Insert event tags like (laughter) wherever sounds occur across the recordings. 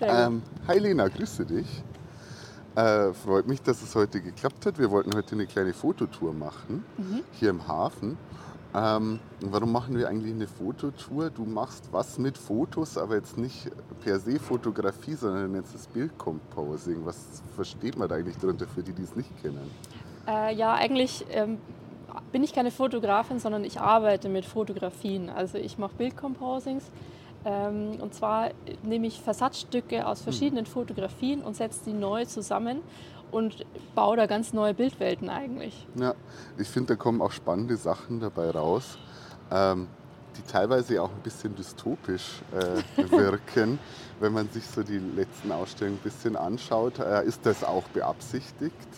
Ähm, hi Lena, grüße dich. Äh, freut mich, dass es heute geklappt hat. Wir wollten heute eine kleine Fototour machen, mhm. hier im Hafen. Ähm, warum machen wir eigentlich eine Fototour? Du machst was mit Fotos, aber jetzt nicht per se Fotografie, sondern jetzt das Bildcomposing. Was versteht man da eigentlich darunter für die, die es nicht kennen? Äh, ja, eigentlich ähm, bin ich keine Fotografin, sondern ich arbeite mit Fotografien. Also ich mache Bildcomposings. Ähm, und zwar nehme ich Versatzstücke aus verschiedenen mhm. Fotografien und setze die neu zusammen und baue da ganz neue Bildwelten eigentlich. Ja, ich finde, da kommen auch spannende Sachen dabei raus, ähm, die teilweise auch ein bisschen dystopisch äh, (laughs) wirken. Wenn man sich so die letzten Ausstellungen ein bisschen anschaut, äh, ist das auch beabsichtigt?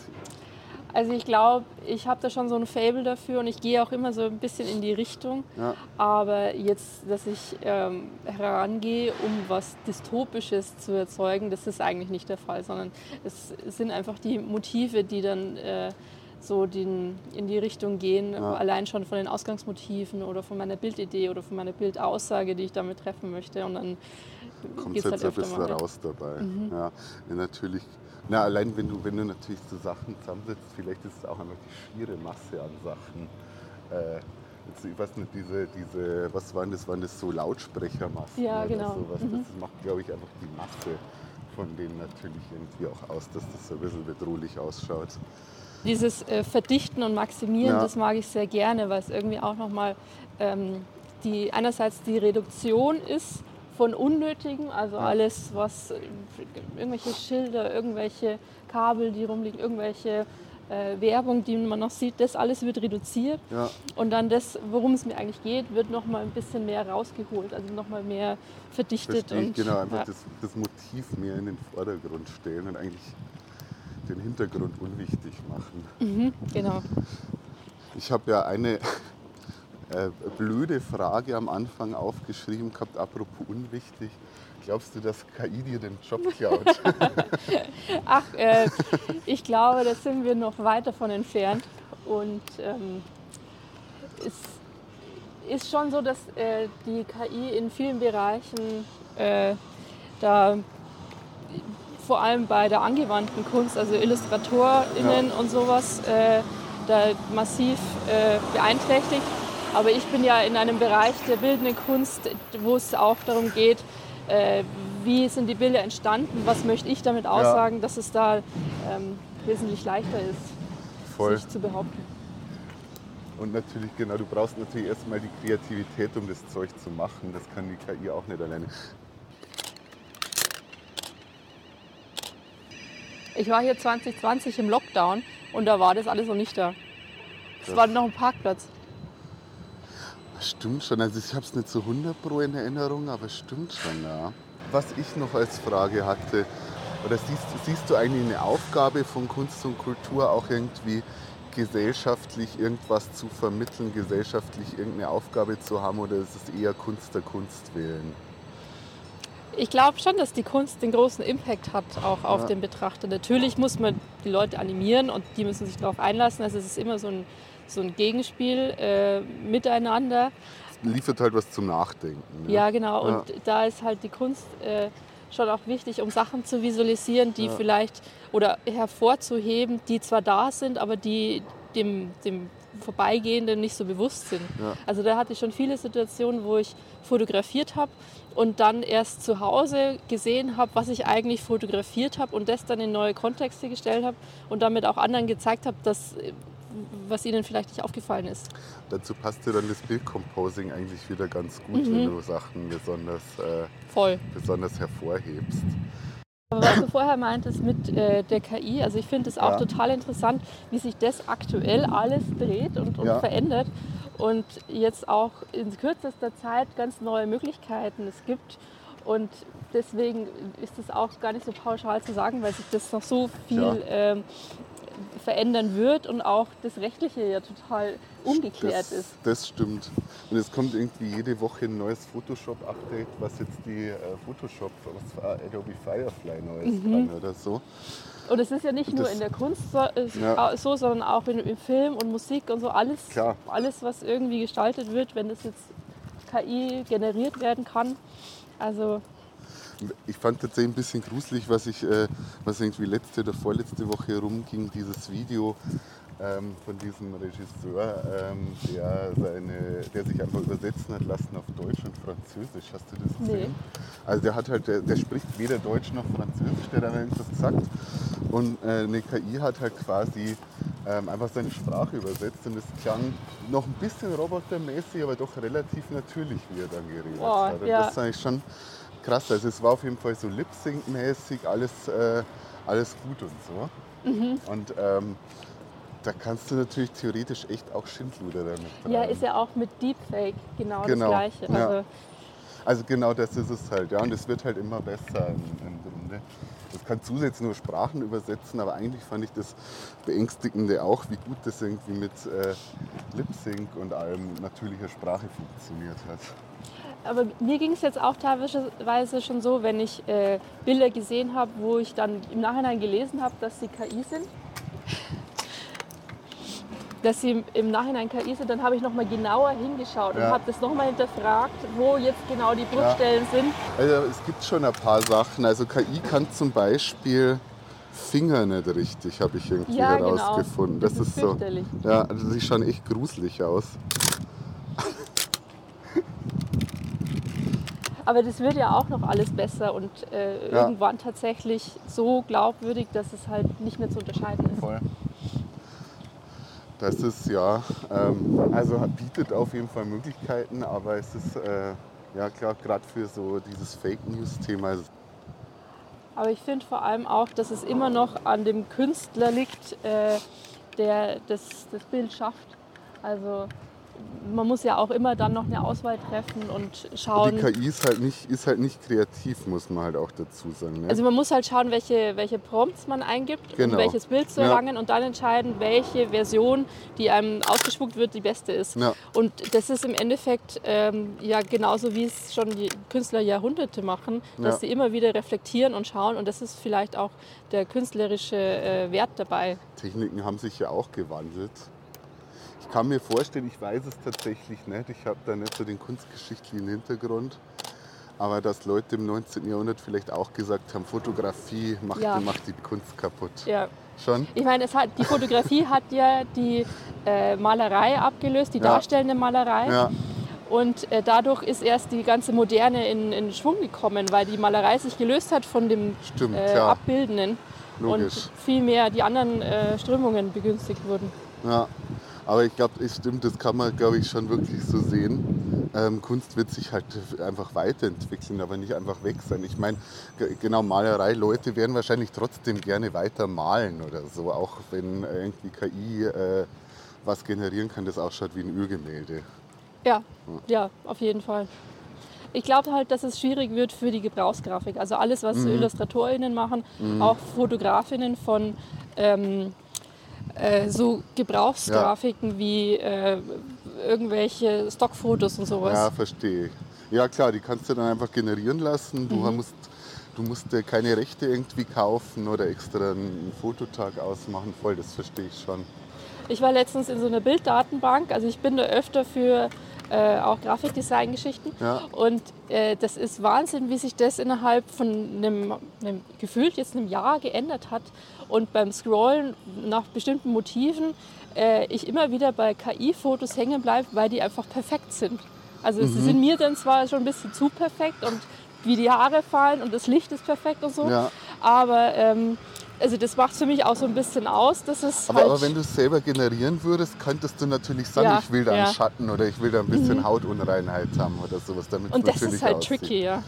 Also ich glaube, ich habe da schon so ein Fable dafür und ich gehe auch immer so ein bisschen in die Richtung. Ja. Aber jetzt, dass ich ähm, herangehe, um was Dystopisches zu erzeugen, das ist eigentlich nicht der Fall, sondern es sind einfach die Motive, die dann äh, so den, in die Richtung gehen, ja. allein schon von den Ausgangsmotiven oder von meiner Bildidee oder von meiner Bildaussage, die ich damit treffen möchte. Und dann kommt jetzt halt ein bisschen mal. raus dabei. Mhm. Ja, natürlich na, allein wenn du, wenn du natürlich so Sachen zusammensetzt, vielleicht ist es auch einfach die schiere Masse an Sachen. Äh, jetzt, ich weiß nicht, diese, diese, was waren das, waren das so Lautsprechermassen ja, genau. sowas. Mhm. Das macht, glaube ich, einfach die Masse von denen natürlich irgendwie auch aus, dass das so ein bisschen bedrohlich ausschaut. Dieses äh, Verdichten und Maximieren, ja. das mag ich sehr gerne, weil es irgendwie auch nochmal ähm, die, einerseits die Reduktion ist von Unnötigen, also alles, was irgendwelche Schilder, irgendwelche Kabel, die rumliegen, irgendwelche äh, Werbung, die man noch sieht, das alles wird reduziert. Ja. Und dann das, worum es mir eigentlich geht, wird noch mal ein bisschen mehr rausgeholt, also noch mal mehr verdichtet. Verstehe und, genau, einfach ja. das, das Motiv mehr in den Vordergrund stellen und eigentlich den Hintergrund unwichtig machen. Mhm, genau. Ich habe ja eine, äh, blöde Frage am Anfang aufgeschrieben gehabt, apropos unwichtig. Glaubst du, dass KI dir den Job klaut? (laughs) Ach, äh, ich glaube, da sind wir noch weit davon entfernt. Und ähm, es ist schon so, dass äh, die KI in vielen Bereichen äh, da vor allem bei der angewandten Kunst, also IllustratorInnen ja. und sowas, äh, da massiv beeinträchtigt. Aber ich bin ja in einem Bereich der bildenden Kunst, wo es auch darum geht, äh, wie sind die Bilder entstanden, was möchte ich damit aussagen, ja. dass es da ähm, wesentlich leichter ist, Voll. sich zu behaupten. Und natürlich, genau, du brauchst natürlich erstmal die Kreativität, um das Zeug zu machen. Das kann die KI auch nicht alleine. Ich war hier 2020 im Lockdown und da war das alles noch nicht da. Es war noch ein Parkplatz. Stimmt schon. Also ich habe es nicht so 100 Pro in Erinnerung, aber stimmt schon, ja. Was ich noch als Frage hatte, oder siehst, siehst du eigentlich eine Aufgabe von Kunst und Kultur auch irgendwie gesellschaftlich irgendwas zu vermitteln, gesellschaftlich irgendeine Aufgabe zu haben oder ist es eher Kunst der Kunst wählen? Ich glaube schon, dass die Kunst den großen Impact hat auch auf ja. den Betrachter. Natürlich muss man die Leute animieren und die müssen sich darauf einlassen. Also es ist immer so ein so ein Gegenspiel äh, miteinander. Es liefert halt was zum Nachdenken. Ne? Ja, genau. Ja. Und da ist halt die Kunst äh, schon auch wichtig, um Sachen zu visualisieren, die ja. vielleicht oder hervorzuheben, die zwar da sind, aber die dem, dem Vorbeigehenden nicht so bewusst sind. Ja. Also da hatte ich schon viele Situationen, wo ich fotografiert habe und dann erst zu Hause gesehen habe, was ich eigentlich fotografiert habe und das dann in neue Kontexte gestellt habe und damit auch anderen gezeigt habe, dass was Ihnen vielleicht nicht aufgefallen ist. Dazu passt ja dann das Bildcomposing eigentlich wieder ganz gut, mhm. wenn du Sachen besonders, äh, besonders hervorhebst. Aber was du vorher meintest mit äh, der KI, also ich finde es auch ja. total interessant, wie sich das aktuell alles dreht und, und ja. verändert und jetzt auch in kürzester Zeit ganz neue Möglichkeiten es gibt. Und deswegen ist es auch gar nicht so pauschal zu sagen, weil sich das noch so viel ja. ähm, verändern wird und auch das Rechtliche ja total ungeklärt das, ist. Das stimmt. Und es kommt irgendwie jede Woche ein neues Photoshop-Update, was jetzt die äh, Photoshop, was war Adobe Firefly Neues mhm. kann oder so. Und es ist ja nicht nur in der Kunst so, äh, ja. so sondern auch in, im Film und Musik und so alles, Klar. alles, was irgendwie gestaltet wird, wenn das jetzt KI generiert werden kann. Also ich fand tatsächlich ein bisschen gruselig, was ich, äh, was irgendwie letzte oder vorletzte Woche rumging, dieses Video ähm, von diesem Regisseur, ähm, der, seine, der sich einfach übersetzen hat lassen auf Deutsch und Französisch. Hast du das gesehen? Nee. Also der hat halt, der, der spricht weder Deutsch noch Französisch, der dann irgendwas gesagt. Und äh, eine KI hat halt quasi ähm, einfach seine Sprache übersetzt und es klang noch ein bisschen robotermäßig, aber doch relativ natürlich, wie er dann geredet Oh, hat. Und ja. Das ist eigentlich schon krass. Also es war auf jeden Fall so Lip-Sync-mäßig, alles, äh, alles gut und so. Mhm. Und ähm, da kannst du natürlich theoretisch echt auch Schindluder damit Ja, treiben. ist ja auch mit Deepfake genau, Genau, das Gleiche. ja. Also, Also genau das ist es halt, ja. Und es wird halt immer besser im, im Grunde. Das kann zusätzlich nur Sprachen übersetzen, aber eigentlich fand ich das Beängstigende auch, wie gut das irgendwie mit äh, Lip Sync und allem natürlicher Sprache funktioniert hat. Aber mir ging es jetzt auch teilweise schon so, wenn ich äh, Bilder gesehen habe, wo ich dann im Nachhinein gelesen habe, dass sie KI sind. Dass sie im Nachhinein KI sind, dann habe ich nochmal genauer hingeschaut und Ja. habe das nochmal hinterfragt, wo jetzt genau die Bruchstellen sind. Also es gibt schon ein paar Sachen. Also KI kann zum Beispiel Finger nicht richtig, habe ich irgendwie Ja, genau. herausgefunden. Das Das, ist ist so. Ja, also die schauen echt gruselig aus. Aber das wird ja auch noch alles besser und äh, Ja. irgendwann tatsächlich so glaubwürdig, dass es halt nicht mehr zu unterscheiden ist. Voll. Das ist ja, ähm, also bietet auf jeden Fall Möglichkeiten, aber es ist äh, ja klar, gerade für so dieses Fake News-Thema. Aber ich finde vor allem auch, dass es immer noch an dem Künstler liegt, äh, der das, das Bild schafft. Also man muss ja auch immer dann noch eine Auswahl treffen und schauen. Die KI ist halt, nicht, ist halt nicht kreativ, muss man halt auch dazu sagen. Ne? Also man muss halt schauen, welche, welche Prompts man eingibt, Genau. um welches Bild zu Ja. erlangen und dann entscheiden, welche Version, die einem ausgespuckt wird, die beste ist. Ja. Und das ist im Endeffekt ähm, ja genauso, wie es schon die Künstler Jahrhunderte machen, dass Ja. sie immer wieder reflektieren und schauen und das ist vielleicht auch der künstlerische äh, Wert dabei. Techniken haben sich ja auch gewandelt. Ich kann mir vorstellen, ich weiß es tatsächlich nicht, ich habe da nicht so den kunstgeschichtlichen Hintergrund, aber dass Leute im 19. Jahrhundert vielleicht auch gesagt haben, Fotografie macht, Ja. die, macht die Kunst kaputt. Ja. Schon? Ich meine, es hat, die Fotografie (laughs) hat ja die äh, Malerei abgelöst, die Ja. darstellende Malerei. Ja, Und äh, dadurch ist erst die ganze Moderne in, in Schwung gekommen, weil die Malerei sich gelöst hat von dem Stimmt, äh. Abbildenden logisch. und vielmehr die anderen äh, Strömungen begünstigt wurden. Ja. Aber ich glaube, es stimmt, das kann man, glaube ich, schon wirklich so sehen. Ähm, Kunst wird sich halt einfach weiterentwickeln, aber nicht einfach weg sein. Ich meine, ge- genau, Malerei, Leute werden wahrscheinlich trotzdem gerne weiter malen oder so, auch wenn irgendwie KI äh, was generieren kann, das ausschaut wie ein Ölgemälde. Ja, ja, auf jeden Fall. Ich glaube halt, dass es schwierig wird für die Gebrauchsgrafik. Also alles, was IllustratorInnen machen, auch FotografInnen von ähm, äh, so Gebrauchsgrafiken wie äh, irgendwelche Stockfotos und sowas. Ja, verstehe ich. Ja klar, die kannst du dann einfach generieren lassen. Du, musst, du musst dir keine Rechte irgendwie kaufen oder extra einen Fototag ausmachen. Voll, das verstehe ich schon. Ich war letztens in so einer Bilddatenbank, also ich bin da öfter für äh, auch Grafikdesign-Geschichten. Ja. Und äh, das ist Wahnsinn, wie sich das innerhalb von einem, einem gefühlt jetzt einem Jahr geändert hat. Und beim Scrollen nach bestimmten Motiven äh, ich immer wieder bei KI-Fotos hängen bleibe, weil die einfach perfekt sind. Also Mhm. sie sind mir dann zwar schon ein bisschen zu perfekt und wie die Haare fallen und das Licht ist perfekt und so. Ja. Aber ähm, also das macht für mich auch so ein bisschen aus, dass es Aber, halt aber wenn du es selber generieren würdest, könntest du natürlich sagen, Ja, ich will da einen ja. Mhm. Schatten oder ich will da ein bisschen Hautunreinheit haben oder sowas. Damit und das ist halt aussieht. tricky, ja.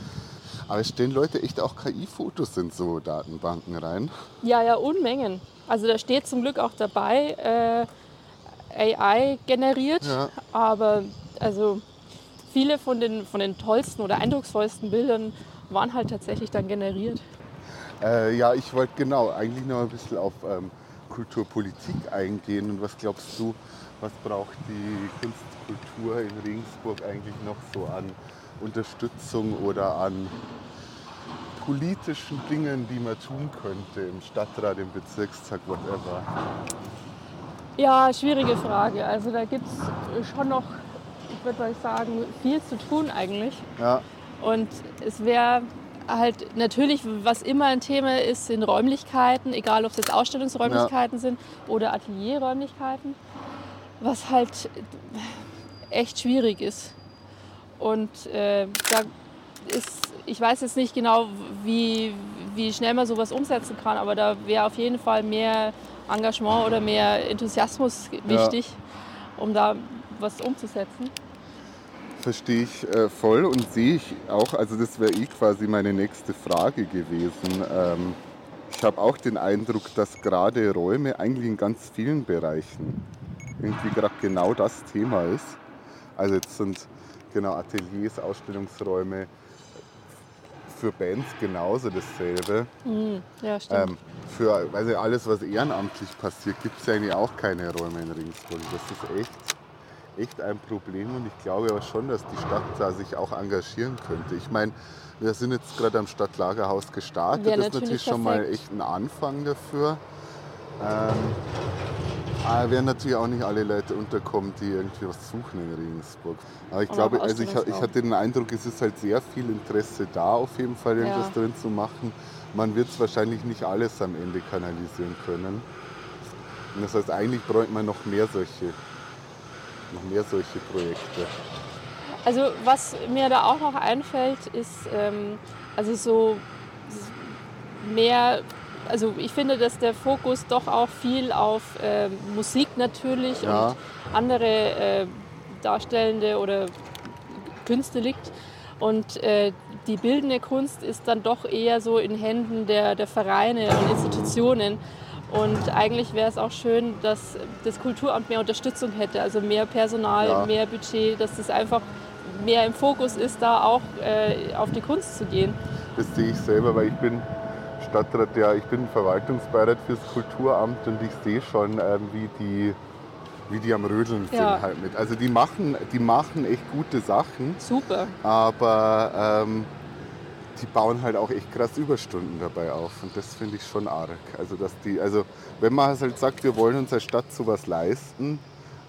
Aber es stellen Leute echt auch KI-Fotos in so Datenbanken rein. Ja, ja, Unmengen. Also da steht zum Glück auch dabei, äh, AI generiert, Ja. aber also viele von den, von den tollsten oder eindrucksvollsten Bildern waren halt tatsächlich dann generiert. Äh, ja, ich wollte genau eigentlich noch ein bisschen auf ähm, Kulturpolitik eingehen. Und was glaubst du, was braucht die Kunstkultur in Regensburg eigentlich noch so an Unterstützung oder an politischen Dingen, die man tun könnte im Stadtrat, im Bezirkstag, whatever? Ja, schwierige Frage. Also da gibt es schon noch, ich würde mal sagen, viel zu tun eigentlich. Ja, Und es wäre, halt natürlich, was immer ein Thema ist, sind Räumlichkeiten, egal ob es jetzt Ausstellungsräumlichkeiten ja. sind oder Atelierräumlichkeiten, was halt echt schwierig ist. Und äh, da ist, ich weiß jetzt nicht genau, wie, wie schnell man sowas umsetzen kann, aber da wäre auf jeden Fall mehr Engagement oder mehr Enthusiasmus wichtig, ja. um da was umzusetzen. Verstehe ich äh, voll und sehe ich auch, also das wäre eh quasi meine nächste Frage gewesen. Ähm, ich habe auch den Eindruck, dass gerade Räume eigentlich in ganz vielen Bereichen irgendwie gerade genau das Thema ist. Also jetzt sind genau Ateliers, Ausstellungsräume, für Bands genauso dasselbe. Mhm. Ja, stimmt. Ähm, für also alles, was ehrenamtlich passiert, gibt es ja eigentlich auch keine Räume in Ringsburg. Das ist echt, echt ein Problem und ich glaube aber schon, dass die Stadt da sich auch engagieren könnte. Ich meine, wir sind jetzt gerade am Stadtlagerhaus gestartet. Ja, das ist natürlich schon mal echt ein Anfang dafür. Ähm, werden natürlich auch nicht alle Leute unterkommen, die irgendwie was suchen in Regensburg. Aber ich Aber glaube, also ich, ich, hatte den Eindruck, es ist halt sehr viel Interesse da, auf jeden Fall irgendwas ja. drin zu machen. Man wird es wahrscheinlich nicht alles am Ende kanalisieren können. Und das heißt, eigentlich bräuchte man noch mehr solche, noch mehr solche Projekte. Also was mir da auch noch einfällt, ist ähm, also so mehr also ich finde, dass der Fokus doch auch viel auf äh, Musik natürlich ja. und andere äh, darstellende oder Künste liegt. Und äh, die bildende Kunst ist dann doch eher so in Händen der, der Vereine und Institutionen. Und eigentlich wäre es auch schön, dass das Kulturamt mehr Unterstützung hätte, also mehr Personal, ja. mehr Budget, dass das einfach mehr im Fokus ist, da auch äh, auf die Kunst zu gehen. Das sehe ich selber, weil ich bin Stadtrat, ja, ich bin Verwaltungsbeirat fürs Kulturamt und ich sehe schon, ähm, wie, die, wie die am Rödeln sind ja. halt mit. Also die machen, die machen echt gute Sachen. Super. Aber ähm, die bauen halt auch echt krass Überstunden dabei auf und das finde ich schon arg. Also dass die, also wenn man halt sagt, wir wollen uns als Stadt sowas leisten,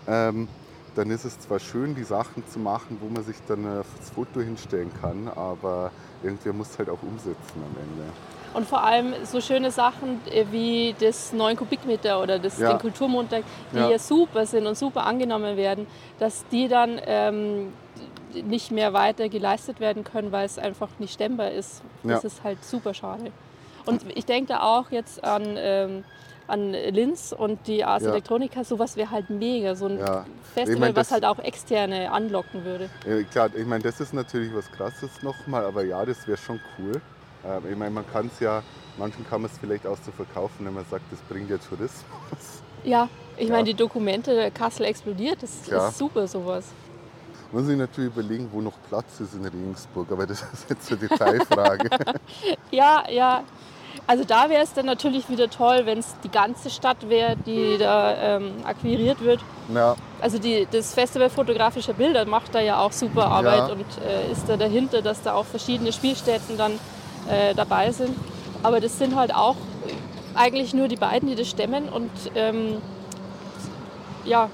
ähm, dann ist es zwar schön, die Sachen zu machen, wo man sich dann äh, das Foto hinstellen kann, aber irgendwer muss halt auch umsetzen am Ende. Und vor allem so schöne Sachen äh, wie das 9 Kubikmeter oder das, ja. den Kulturmontag, die ja. ja. super sind und super angenommen werden, dass die dann ähm, nicht mehr weiter geleistet werden können, weil es einfach nicht stemmbar ist. Das ja. ist halt super schade. Und ich denke da auch jetzt an, ähm, an Linz und die Ars ja. Electronica, sowas wäre halt mega, so ein ja. Festival, ich mein, was halt auch externe anlocken würde. Ja, klar, ich meine, das ist natürlich was Krasses nochmal, aber ja, das wäre schon cool. Ähm, ich meine, man kann es ja, manchen kann man es vielleicht auch so verkaufen, wenn man sagt, das bringt ja Tourismus. Ja, ich meine, die Dokumente, Kassel explodiert, das ist super sowas. Muss ich natürlich überlegen, wo noch Platz ist in Regensburg, aber das ist jetzt eine Detailfrage. (laughs) ja, ja. Also da wäre es dann natürlich wieder toll, wenn es die ganze Stadt wäre, die da ähm, akquiriert wird. Ja. Also die, das Festival fotografischer Bilder macht da ja auch super Arbeit ja. und äh, ist da dahinter, dass da auch verschiedene Spielstätten dann äh, dabei sind. Aber das sind halt auch eigentlich nur die beiden, die das stemmen und ähm, ja.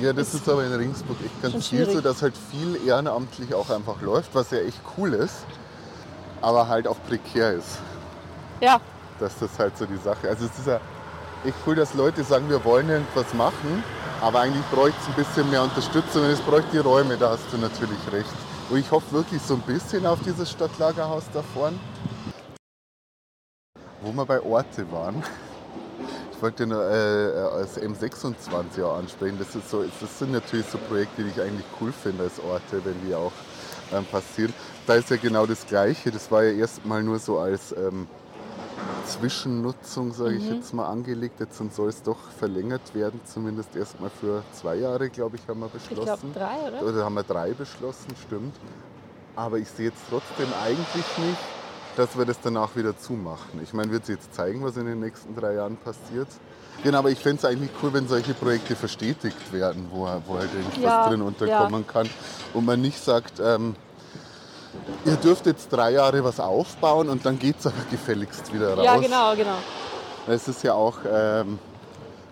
Ja, das ist, ist aber in Ringsburg echt ganz viel so, dass halt viel ehrenamtlich auch einfach läuft, was ja echt cool ist, aber halt auch prekär ist. Ja. Das ist halt so die Sache. Also es ist ja echt cool, dass Leute sagen, wir wollen irgendwas machen, aber eigentlich bräuchte es ein bisschen mehr Unterstützung und es bräuchte die Räume, da hast du natürlich recht. Und ich hoffe wirklich so ein bisschen auf dieses Stadtlagerhaus da vorne. Wo wir bei Orte waren. Ich wollte nur äh, als M26 auch ansprechen. Das, ist so, das sind natürlich so Projekte, die ich eigentlich cool finde als Orte, wenn die auch ähm, passieren. Da ist ja genau das Gleiche. Das war ja erstmal nur so als ähm, Zwischennutzung, sage ich mhm. jetzt mal, angelegt. Jetzt soll es doch verlängert werden, zumindest erstmal für zwei Jahre, glaube ich, haben wir beschlossen. Ich glaube drei, oder? Oder haben wir drei beschlossen, stimmt. Aber ich sehe jetzt trotzdem eigentlich nicht, dass wir das danach wieder zumachen. Ich meine, wird sich jetzt zeigen, was in den nächsten drei Jahren passiert. Genau, aber ich fände es eigentlich cool, wenn solche Projekte verstetigt werden, wo, wo halt irgendwas ja, drin unterkommen ja. kann. Und man nicht sagt, ähm, ihr dürft jetzt drei Jahre was aufbauen und dann geht es aber gefälligst wieder raus. Ja, genau, genau. Es ist ja auch, ähm,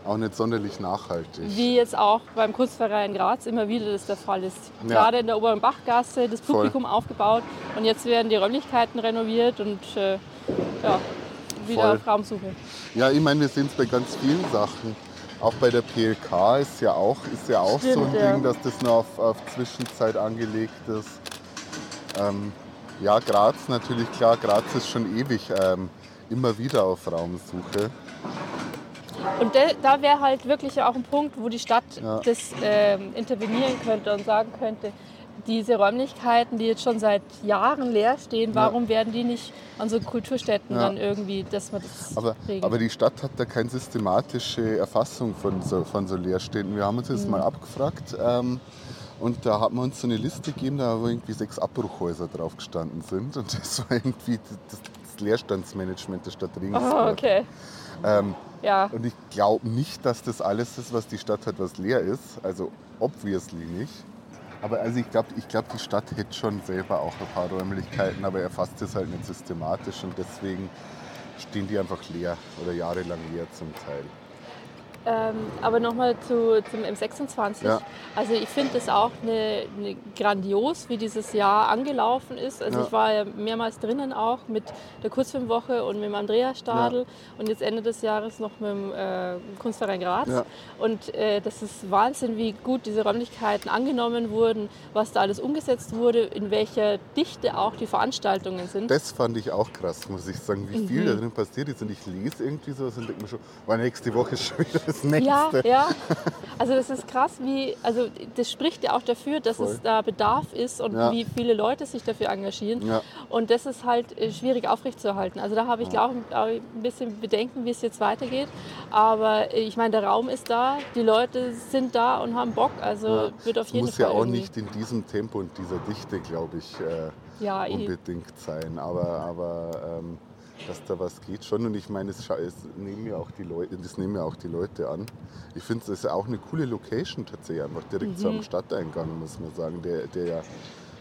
auch nicht sonderlich nachhaltig. Wie jetzt auch beim Kunstverein Graz immer wieder das der Fall ist. Ja. Gerade in der oberen Bachgasse das Publikum aufgebaut und jetzt werden die Räumlichkeiten renoviert und äh, ja, wieder Voll. auf Raumsuche. Ja, ich meine, wir sehen es bei ganz vielen Sachen. Auch bei der PLK ist ja auch, ist ja auch so Stimmt, ein ja. Ding, dass das nur auf, auf Zwischenzeit angelegt ist. Ähm, ja, Graz natürlich, klar, Graz ist schon ewig ähm, immer wieder auf Raumsuche. Und de, da wäre halt wirklich auch ein Punkt, wo die Stadt Ja. das ähm, intervenieren könnte und sagen könnte, diese Räumlichkeiten, die jetzt schon seit Jahren leer stehen, warum werden die nicht an so Kulturstätten Ja. dann irgendwie, dass man das Aber, regelt? aber die Stadt hat da keine systematische Erfassung von so, von so Leerständen. Wir haben uns das Mhm. mal abgefragt ähm, und da hat man uns so eine Liste gegeben, da wo irgendwie sechs Abbruchhäuser drauf gestanden sind und das war irgendwie das, das Leerstandsmanagement der Stadt Regensburg. oh, okay. ähm, Ja, und ich glaube nicht, dass das alles ist, was die Stadt hat, was leer ist. Also obviously nicht. Aber also ich glaube, ich glaub, die Stadt hätte schon selber auch ein paar Räumlichkeiten, aber erfasst es halt nicht systematisch und deswegen stehen die einfach leer oder jahrelang leer zum Teil. Ähm, aber nochmal zu, zum M26. Ja. Also ich finde es auch eine, eine grandios, wie dieses Jahr angelaufen ist. Also Ja. ich war ja mehrmals drinnen auch mit der Kurzfilmwoche und mit dem Andreas Stadl und jetzt Ende des Jahres noch mit dem äh, Kunstverein Graz. Ja. Und äh, das ist Wahnsinn, wie gut diese Räumlichkeiten angenommen wurden, was da alles umgesetzt wurde, in welcher Dichte auch die Veranstaltungen sind. Das fand ich auch krass, muss ich sagen, wie viel Mhm. da drin passiert ist. Und ich lese irgendwie sowas und denke mir schon, war nächste Woche schon wieder das nächste. Ja, ja. (laughs) Also das ist krass, wie, also das spricht ja auch dafür, dass Voll. es da Bedarf ist und Ja. wie viele Leute sich dafür engagieren. Ja. Und das ist halt äh, schwierig aufrechtzuerhalten. Also da habe ich auch auch ein bisschen Bedenken, wie es jetzt weitergeht. Aber äh, ich meine, der Raum ist da, die Leute sind da und haben Bock. Also Ja. wird auf jeden muss Fall ja auch irgendwie- nicht in diesem Tempo und dieser Dichte, glaube ich, äh, eh. unbedingt sein. Aber, aber ähm, dass da was geht schon. Und ich meine, es nehmen ja auch die Leute, das nehmen ja auch die Leute an. Ich finde, es ist ja auch eine coole Location tatsächlich, einfach direkt so Mhm. am Stadteingang, muss man sagen, der, der ja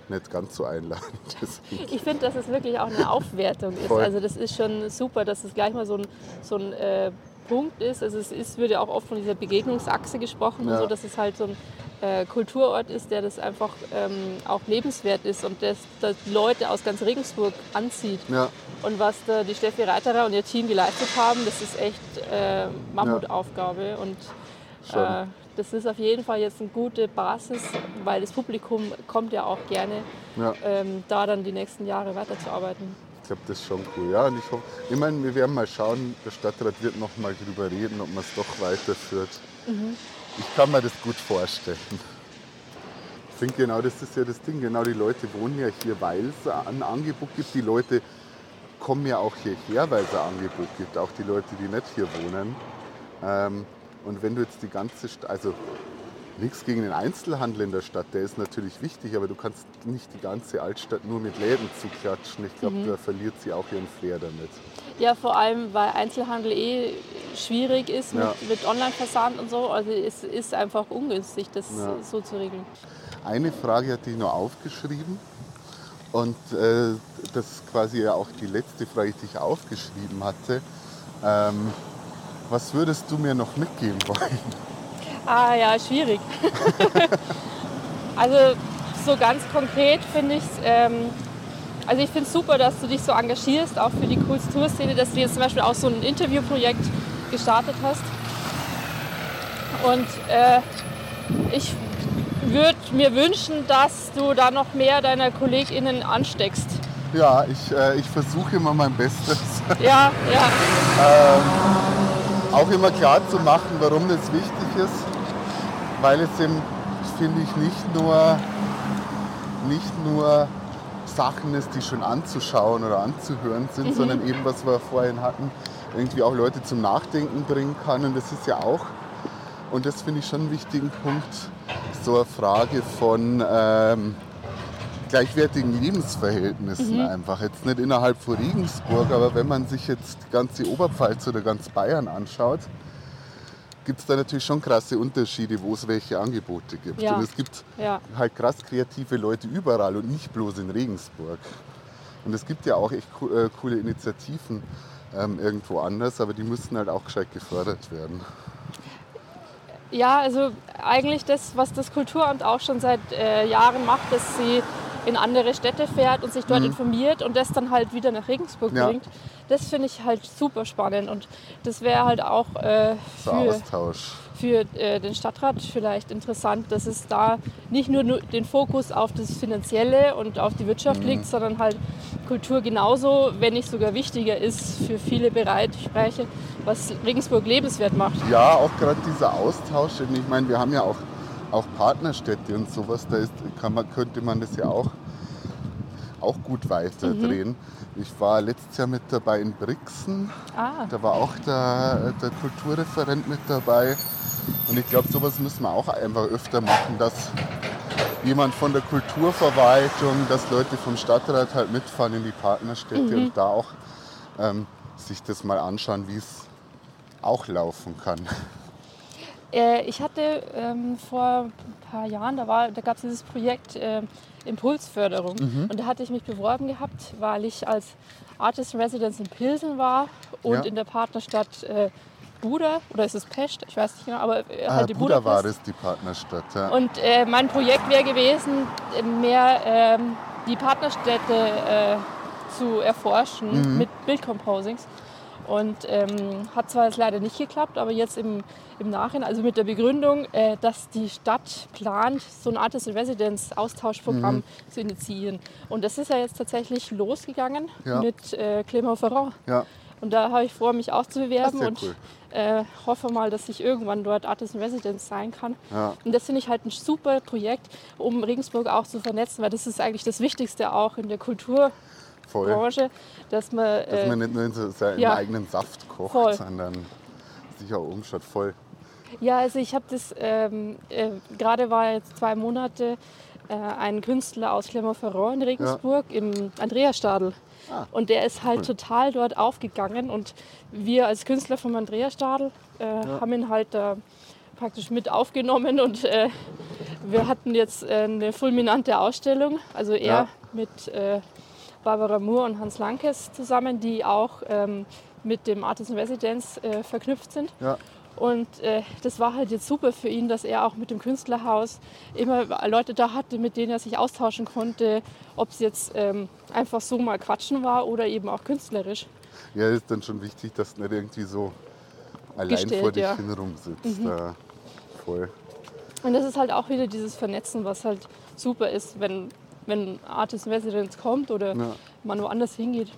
nicht ganz so einladend (laughs) ist. Ich finde, dass es wirklich auch eine (laughs) Aufwertung ist. Also das ist schon super, dass es gleich mal so ein, so ein äh, Punkt ist. Also es ist, wird ja auch oft von dieser Begegnungsachse gesprochen, Ja. und so, dass es halt so ein äh, Kulturort ist, der das einfach ähm, auch lebenswert ist und das, das Leute aus ganz Regensburg anzieht. Ja, Und was da die Steffi Reiterer und ihr Team geleistet haben, das ist echt äh, Mammutaufgabe. Und äh, das ist auf jeden Fall jetzt eine gute Basis, weil das Publikum kommt ja auch gerne, ja. ähm, da dann die nächsten Jahre weiterzuarbeiten. Ich glaube, das ist schon cool. Ja, und ich hoffe, ich meine, wir werden mal schauen, der Stadtrat wird noch mal drüber reden, ob man es doch weiterführt. Ich kann mir das gut vorstellen. Ich finde genau, das ist ja das Ding. Genau, die Leute wohnen ja hier, weil es ein Angebot gibt. Die Leute kommen ja auch hierher, weil es ein Angebot gibt. Auch die Leute, die nicht hier wohnen. Ähm, und wenn du jetzt die ganze Stadt, also nichts gegen den Einzelhandel in der Stadt, der ist natürlich wichtig, aber du kannst nicht die ganze Altstadt nur mit Läden zuklatschen. Ich glaube, da verliert sie auch ihren Flair damit. Ja, vor allem, weil Einzelhandel eh schwierig ist mit, Ja. mit Online-Versand und so. Also es ist einfach ungünstig, das Ja. so zu regeln. Eine Frage hatte ich noch aufgeschrieben und äh, das ist quasi ja auch die letzte Frage, die ich aufgeschrieben hatte. Ähm, was würdest du mir noch mitgeben wollen? Ah ja, schwierig. (laughs) also so ganz konkret finde ich es, ähm, also ich finde es super, dass du dich so engagierst, auch für die Kulturszene, dass du jetzt zum Beispiel auch so ein Interviewprojekt gestartet hast. Und äh, ich würde mir wünschen, dass du da noch mehr deiner KollegInnen ansteckst. Ja, ich, äh, ich versuche immer mein Bestes, (laughs) Ja, ja. auch immer klar zu machen, warum das wichtig ist, weil es eben, finde ich, nicht nur, nicht nur Sachen ist, die schon anzuschauen oder anzuhören sind, sondern eben, was wir vorhin hatten, irgendwie auch Leute zum Nachdenken bringen kann. Und das ist ja auch, und das finde ich schon einen wichtigen Punkt, so eine Frage von ähm, gleichwertigen Lebensverhältnissen einfach. Jetzt nicht innerhalb von Regensburg, aber wenn man sich jetzt die ganze Oberpfalz oder ganz Bayern anschaut, gibt es da natürlich schon krasse Unterschiede, wo es welche Angebote gibt. Ja. Und es gibt Ja. halt krass kreative Leute überall und nicht bloß in Regensburg. Und es gibt ja auch echt co äh, coole Initiativen ähm, irgendwo anders, aber die müssen halt auch gescheit gefördert werden. Ja, also eigentlich das, was das Kulturamt auch schon seit äh, Jahren macht, dass sie in andere Städte fährt und sich dort Mhm. informiert und das dann halt wieder nach Regensburg Ja. bringt. Das finde ich halt super spannend und das wäre halt auch äh, für, für äh, den Stadtrat vielleicht interessant, dass es da nicht nur, nur den Fokus auf das Finanzielle und auf die Wirtschaft Mhm. liegt, sondern halt Kultur genauso, wenn nicht sogar wichtiger ist für viele Bereiche, was Regensburg lebenswert macht. Ja, auch gerade dieser Austausch. Ich meine, wir haben ja auch, auch Partnerstädte und sowas. Da ist, kann man, könnte man das ja auch, auch gut weiterdrehen. Mhm. Ich war letztes Jahr mit dabei in Brixen. Ah, Da war auch der, der Kulturreferent mit dabei. Und ich glaube, sowas müssen wir auch einfach öfter machen, dass jemand von der Kulturverwaltung, dass Leute vom Stadtrat halt mitfahren in die Partnerstädte und da auch ähm, sich das mal anschauen, wie es auch laufen kann. Äh, ich hatte ähm, vor ein paar Jahren, da, war- da gab es dieses Projekt äh, Impulsförderung. Mhm. Und da hatte ich mich beworben gehabt, weil ich als Artist in Residence in Pilsen war und Ja. in der Partnerstadt äh, Buda, oder ist es Pest? Ich weiß nicht genau, aber äh, Ah, halt die Buda war es, die Partnerstadt. Ja. Und äh, mein Projekt wäre gewesen, mehr ähm, die Partnerstädte äh, zu erforschen Mhm. mit Bildcomposings. Und ähm, hat zwar jetzt leider nicht geklappt, aber jetzt im, im Nachhinein, also mit der Begründung, äh, dass die Stadt plant, so ein Artist in Residence Austauschprogramm Mhm. zu initiieren. Und das ist ja jetzt tatsächlich losgegangen Ja. mit äh, Clermont-Ferrand. ja, Und da habe ich vor, mich auch zu bewerben und cool. äh, hoffe mal, dass ich irgendwann dort Artist in Residence sein kann. ja. Und das finde ich halt ein super Projekt, um Regensburg auch zu vernetzen, weil das ist eigentlich das Wichtigste auch in der Kulturbranche, Voll. dass man, Dass äh, man nicht nur in so seinen ja. eigenen Saft kocht, Voll. sondern sich auch umschaut. Voll. ja, also ich habe das, ähm, äh, gerade war jetzt zwei Monate äh, ein Künstler aus Clermont-Ferrand in Regensburg im Andreasstadel. Ah, Und der ist halt cool. total dort aufgegangen und wir als Künstler vom Andreasstadel äh, haben ihn halt da praktisch mit aufgenommen und äh, wir hatten jetzt äh, eine fulminante Ausstellung. Also er Ja. mit Barbara Moore und Hans Lankes zusammen, die auch ähm, mit dem Artist in Residence äh, verknüpft sind. Ja. Und äh, das war halt jetzt super für ihn, dass er auch mit dem Künstlerhaus immer Leute da hatte, mit denen er sich austauschen konnte, ob es jetzt ähm, einfach so mal quatschen war oder eben auch künstlerisch. Ja, ist dann schon wichtig, dass du nicht irgendwie so allein Gestellt, vor dich ja. hin rumsitzt. Da. Voll. Und das ist halt auch wieder dieses Vernetzen, was halt super ist, wenn, wenn Artist in Residence kommt oder Ja. man woanders hingeht.